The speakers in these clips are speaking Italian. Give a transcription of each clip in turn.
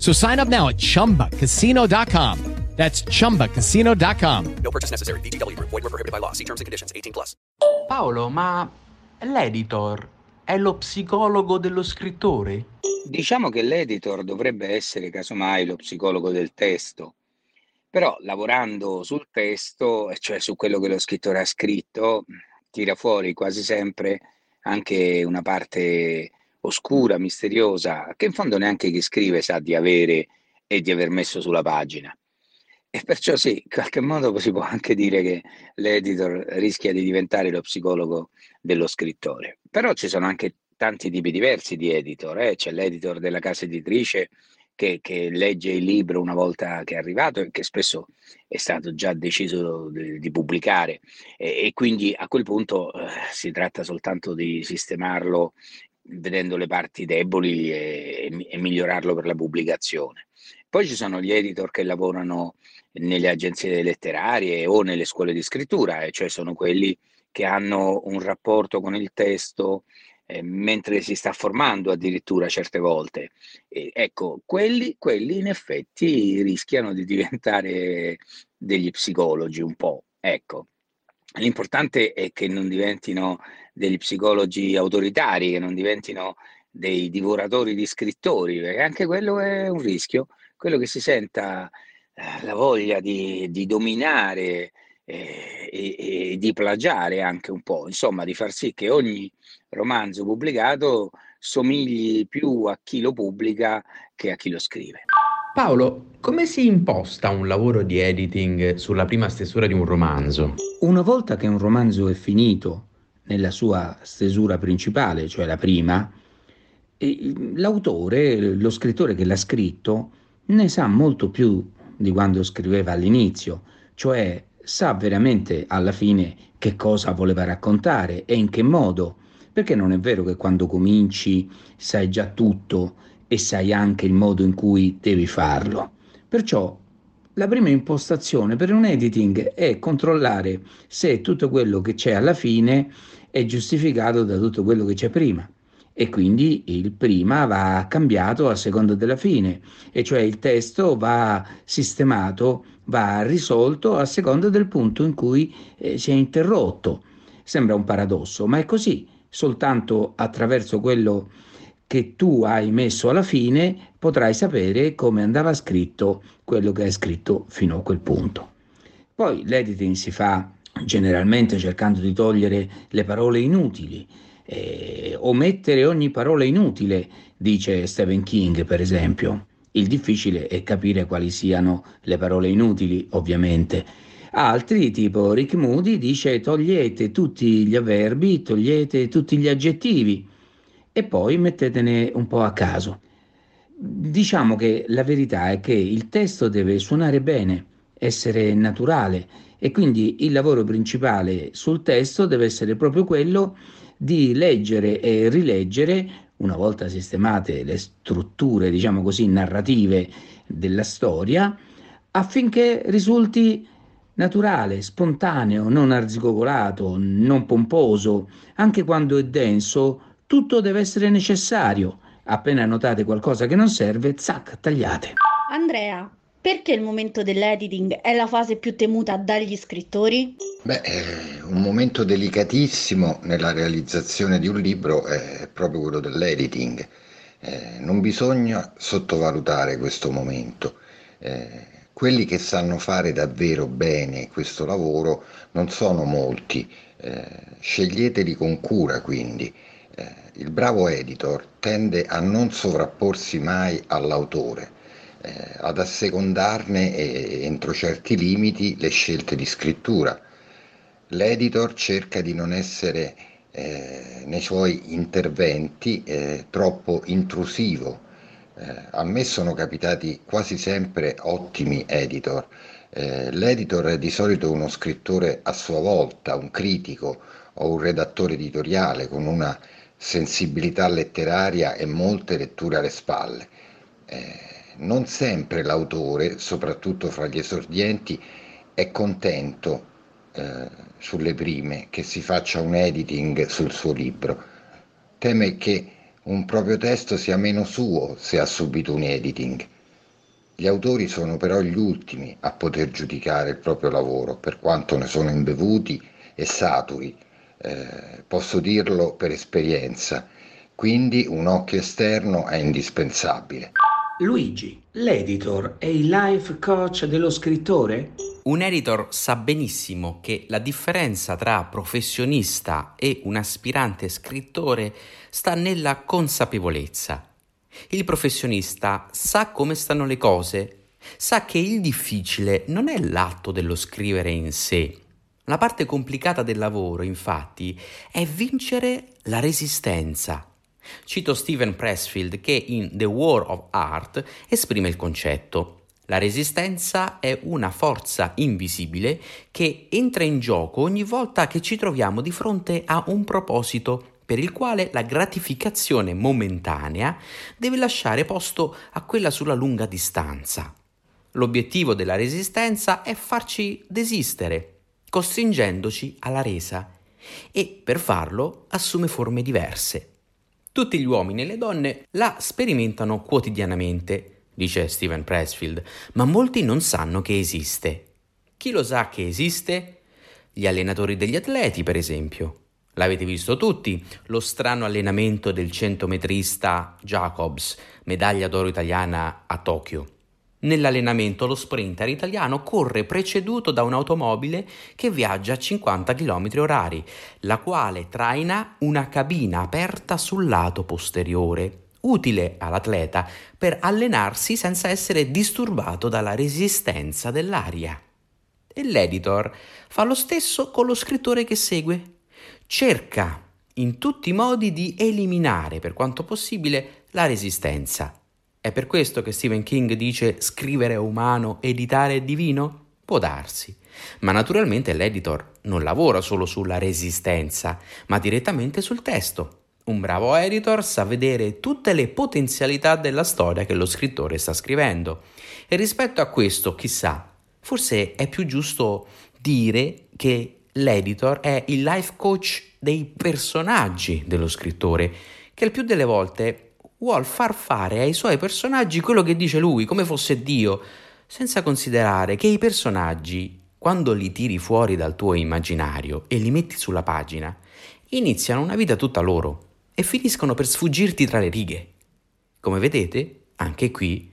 So sign up now at chumbacasino.com. That's chumbacasino.com. No purchase necessary. BGW. Void were prohibited by law. See terms and conditions. 18 plus. Paolo, ma l'editor è lo psicologo dello scrittore? Diciamo che l'editor dovrebbe essere casomai lo psicologo del testo. Però lavorando sul testo, cioè su quello che lo scrittore ha scritto, tira fuori quasi sempre anche una parte oscura, misteriosa, che in fondo neanche chi scrive sa di avere e di aver messo sulla pagina. E perciò sì, in qualche modo si può anche dire che l'editor rischia di diventare lo psicologo dello scrittore. Però ci sono anche tanti tipi diversi di editor, eh? c'è l'editor della casa editrice che, che, legge il libro una volta che è arrivato e che spesso è stato già deciso di, di pubblicare e, e, quindi a quel punto eh, si tratta soltanto di sistemarlo vedendo le parti deboli e, e, migliorarlo per la pubblicazione. Poi ci sono gli editor che lavorano nelle agenzie letterarie o nelle scuole di scrittura, cioè sono quelli che hanno un rapporto con il testo eh, mentre si sta formando addirittura certe volte. E, ecco, quelli, quelli in effetti rischiano di diventare degli psicologi un po'. Ecco, l'importante è che non diventino degli psicologi autoritari, che non diventino dei divoratori di scrittori, perché anche quello è un rischio, quello che si senta eh, la voglia di, di dominare eh, e, e, di plagiare anche un po', insomma di far sì che ogni romanzo pubblicato somigli più a chi lo pubblica che a chi lo scrive. Paolo, come si imposta un lavoro di editing sulla prima stesura di un romanzo? Una volta che un romanzo è finito nella sua stesura principale, cioè la prima, l'autore, lo scrittore che l'ha scritto, ne sa molto più di quando scriveva all'inizio, cioè sa veramente alla fine che cosa voleva raccontare e in che modo, perché non è vero che quando cominci sai già tutto e sai anche il modo in cui devi farlo. Perciò la prima impostazione per un editing è controllare se tutto quello che c'è alla fine è giustificato da tutto quello che c'è prima e quindi il prima va cambiato a seconda della fine, e cioè il testo va sistemato, va risolto a seconda del punto in cui eh, si è interrotto. Sembra un paradosso, ma è così, soltanto attraverso quello che tu hai messo alla fine potrai sapere come andava scritto quello che hai scritto fino a quel punto. Poi l'editing si fa generalmente cercando di togliere le parole inutili, eh, omettere ogni parola inutile, dice Stephen King per esempio. Il difficile è capire quali siano le parole inutili, ovviamente. Altri, tipo Rick Moody, dice togliete tutti gli avverbi, togliete tutti gli aggettivi e poi mettetene un po' a caso. Diciamo che la verità è che il testo deve suonare bene, essere naturale e quindi il lavoro principale sul testo deve essere proprio quello di leggere e rileggere, una volta sistemate le strutture, diciamo così, narrative della storia, affinché risulti naturale, spontaneo, non arzigogolato, non pomposo, anche quando è denso, tutto deve essere necessario. Appena notate qualcosa che non serve, zac, tagliate. Andrea, perché il momento dell'editing è la fase più temuta dagli scrittori? Beh, eh, un momento delicatissimo nella realizzazione di un libro è proprio quello dell'editing. Eh, non bisogna sottovalutare questo momento. Eh, quelli che sanno fare davvero bene questo lavoro non sono molti, eh, sceglieteli con cura quindi. Eh, il bravo editor tende a non sovrapporsi mai all'autore, eh, ad assecondarne eh, entro certi limiti le scelte di scrittura. L'editor cerca di non essere eh, nei suoi interventi eh, troppo intrusivo. Eh, a me sono capitati quasi sempre ottimi editor. Eh, l'editor è di solito uno scrittore a sua volta, un critico o un redattore editoriale con una sensibilità letteraria e molte letture alle spalle. Eh, non sempre l'autore, soprattutto fra gli esordienti, è contento eh, sulle prime che si faccia un editing sul suo libro. Teme che un proprio testo sia meno suo se ha subito un editing. Gli autori sono però gli ultimi a poter giudicare il proprio lavoro, per quanto ne sono imbevuti e saturi, eh, posso dirlo per esperienza, quindi un occhio esterno è indispensabile. Luigi, l'editor è il life coach dello scrittore? Un editor sa benissimo che la differenza tra professionista e un aspirante scrittore sta nella consapevolezza. Il professionista sa come stanno le cose, sa che il difficile non è l'atto dello scrivere in sé. La parte complicata del lavoro, infatti, è vincere la resistenza Cito Steven Pressfield che in The War of Art esprime il concetto. La resistenza è una forza invisibile che entra in gioco ogni volta che ci troviamo di fronte a un proposito per il quale la gratificazione momentanea deve lasciare posto a quella sulla lunga distanza. L'obiettivo della resistenza è farci desistere, costringendoci alla resa, e per farlo assume forme diverse. Tutti gli uomini e le donne la sperimentano quotidianamente, dice Steven Pressfield, ma molti non sanno che esiste. Chi lo sa che esiste? Gli allenatori degli atleti, per esempio. L'avete visto tutti, lo strano allenamento del centometrista Jacobs, medaglia d'oro italiana a Tokyo. Nell'allenamento lo sprinter italiano corre preceduto da un'automobile che viaggia a 50 km h la quale traina una cabina aperta sul lato posteriore, utile all'atleta per allenarsi senza essere disturbato dalla resistenza dell'aria. E l'editor fa lo stesso con lo scrittore che segue. Cerca in tutti i modi di eliminare per quanto possibile la resistenza è per questo che Stephen King dice scrivere è umano, editare è divino? Può darsi. Ma naturalmente l'editor non lavora solo sulla resistenza, ma direttamente sul testo. Un bravo editor sa vedere tutte le potenzialità della storia che lo scrittore sta scrivendo. E rispetto a questo, chissà, forse è più giusto dire che l'editor è il life coach dei personaggi dello scrittore, che il più delle volte vuol far fare ai suoi personaggi quello che dice lui, come fosse Dio, senza considerare che i personaggi, quando li tiri fuori dal tuo immaginario e li metti sulla pagina, iniziano una vita tutta loro e finiscono per sfuggirti tra le righe. Come vedete, anche qui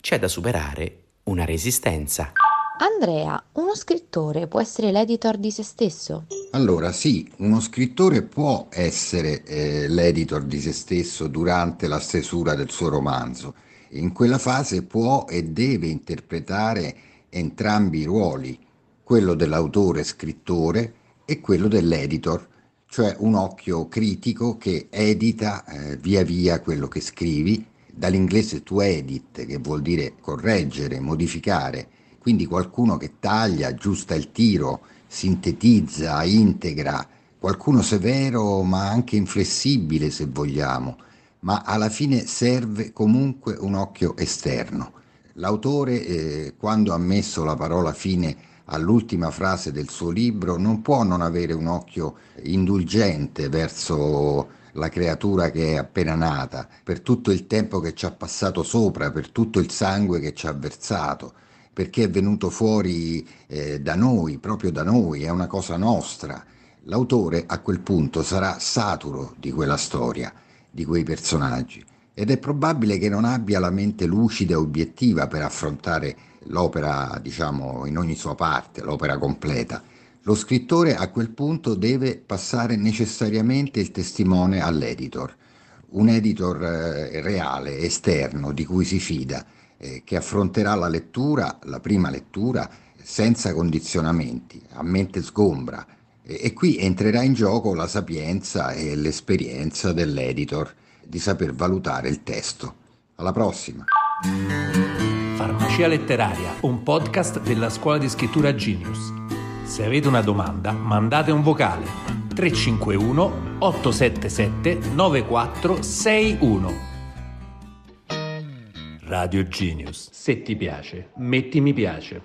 c'è da superare una resistenza. Andrea, uno scrittore può essere l'editor di se stesso? Allora sì, uno scrittore può essere eh, l'editor di se stesso durante la stesura del suo romanzo. In quella fase può e deve interpretare entrambi i ruoli, quello dell'autore scrittore e quello dell'editor, cioè un occhio critico che edita eh, via via quello che scrivi, dall'inglese to edit, che vuol dire correggere, modificare quindi qualcuno che taglia, aggiusta il tiro, sintetizza, integra, qualcuno severo ma anche inflessibile se vogliamo, ma alla fine serve comunque un occhio esterno. L'autore, eh, quando ha messo la parola fine all'ultima frase del suo libro, non può non avere un occhio indulgente verso la creatura che è appena nata, per tutto il tempo che ci ha passato sopra, per tutto il sangue che ci ha versato perché è venuto fuori eh, da noi, proprio da noi, è una cosa nostra. L'autore a quel punto sarà saturo di quella storia, di quei personaggi ed è probabile che non abbia la mente lucida e obiettiva per affrontare l'opera diciamo in ogni sua parte, l'opera completa. Lo scrittore a quel punto deve passare necessariamente il testimone all'editor, un editor eh, reale, esterno, di cui si fida, eh, che affronterà la lettura, la prima lettura, senza condizionamenti, a mente sgombra. E, e qui entrerà in gioco la sapienza e l'esperienza dell'editor di saper valutare il testo. Alla prossima! Farmacia Letteraria, un podcast della scuola di scrittura Genius. Se avete una domanda, mandate un vocale 351 877 9461. Radio Genius. Se ti piace, metti mi piace.